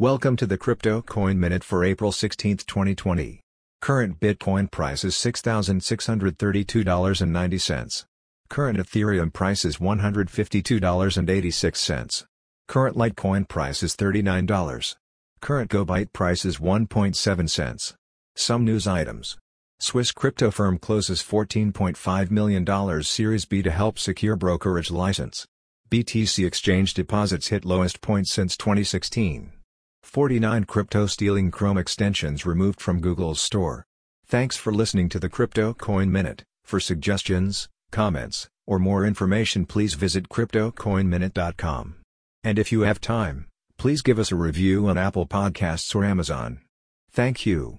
Welcome to the Crypto Coin Minute for April 16, 2020. Current Bitcoin price is $6,632.90. Current Ethereum price is $152.86. Current Litecoin price is $39. Current GoByte price is 1.7 cents. Some news items. Swiss crypto firm closes $14.5 million Series B to help secure brokerage license. BTC exchange deposits hit lowest point since 2016. 49 crypto stealing Chrome extensions removed from Google's store. Thanks for listening to the Crypto Coin Minute. For suggestions, comments, or more information, please visit cryptocoinminute.com. And if you have time, please give us a review on Apple Podcasts or Amazon. Thank you.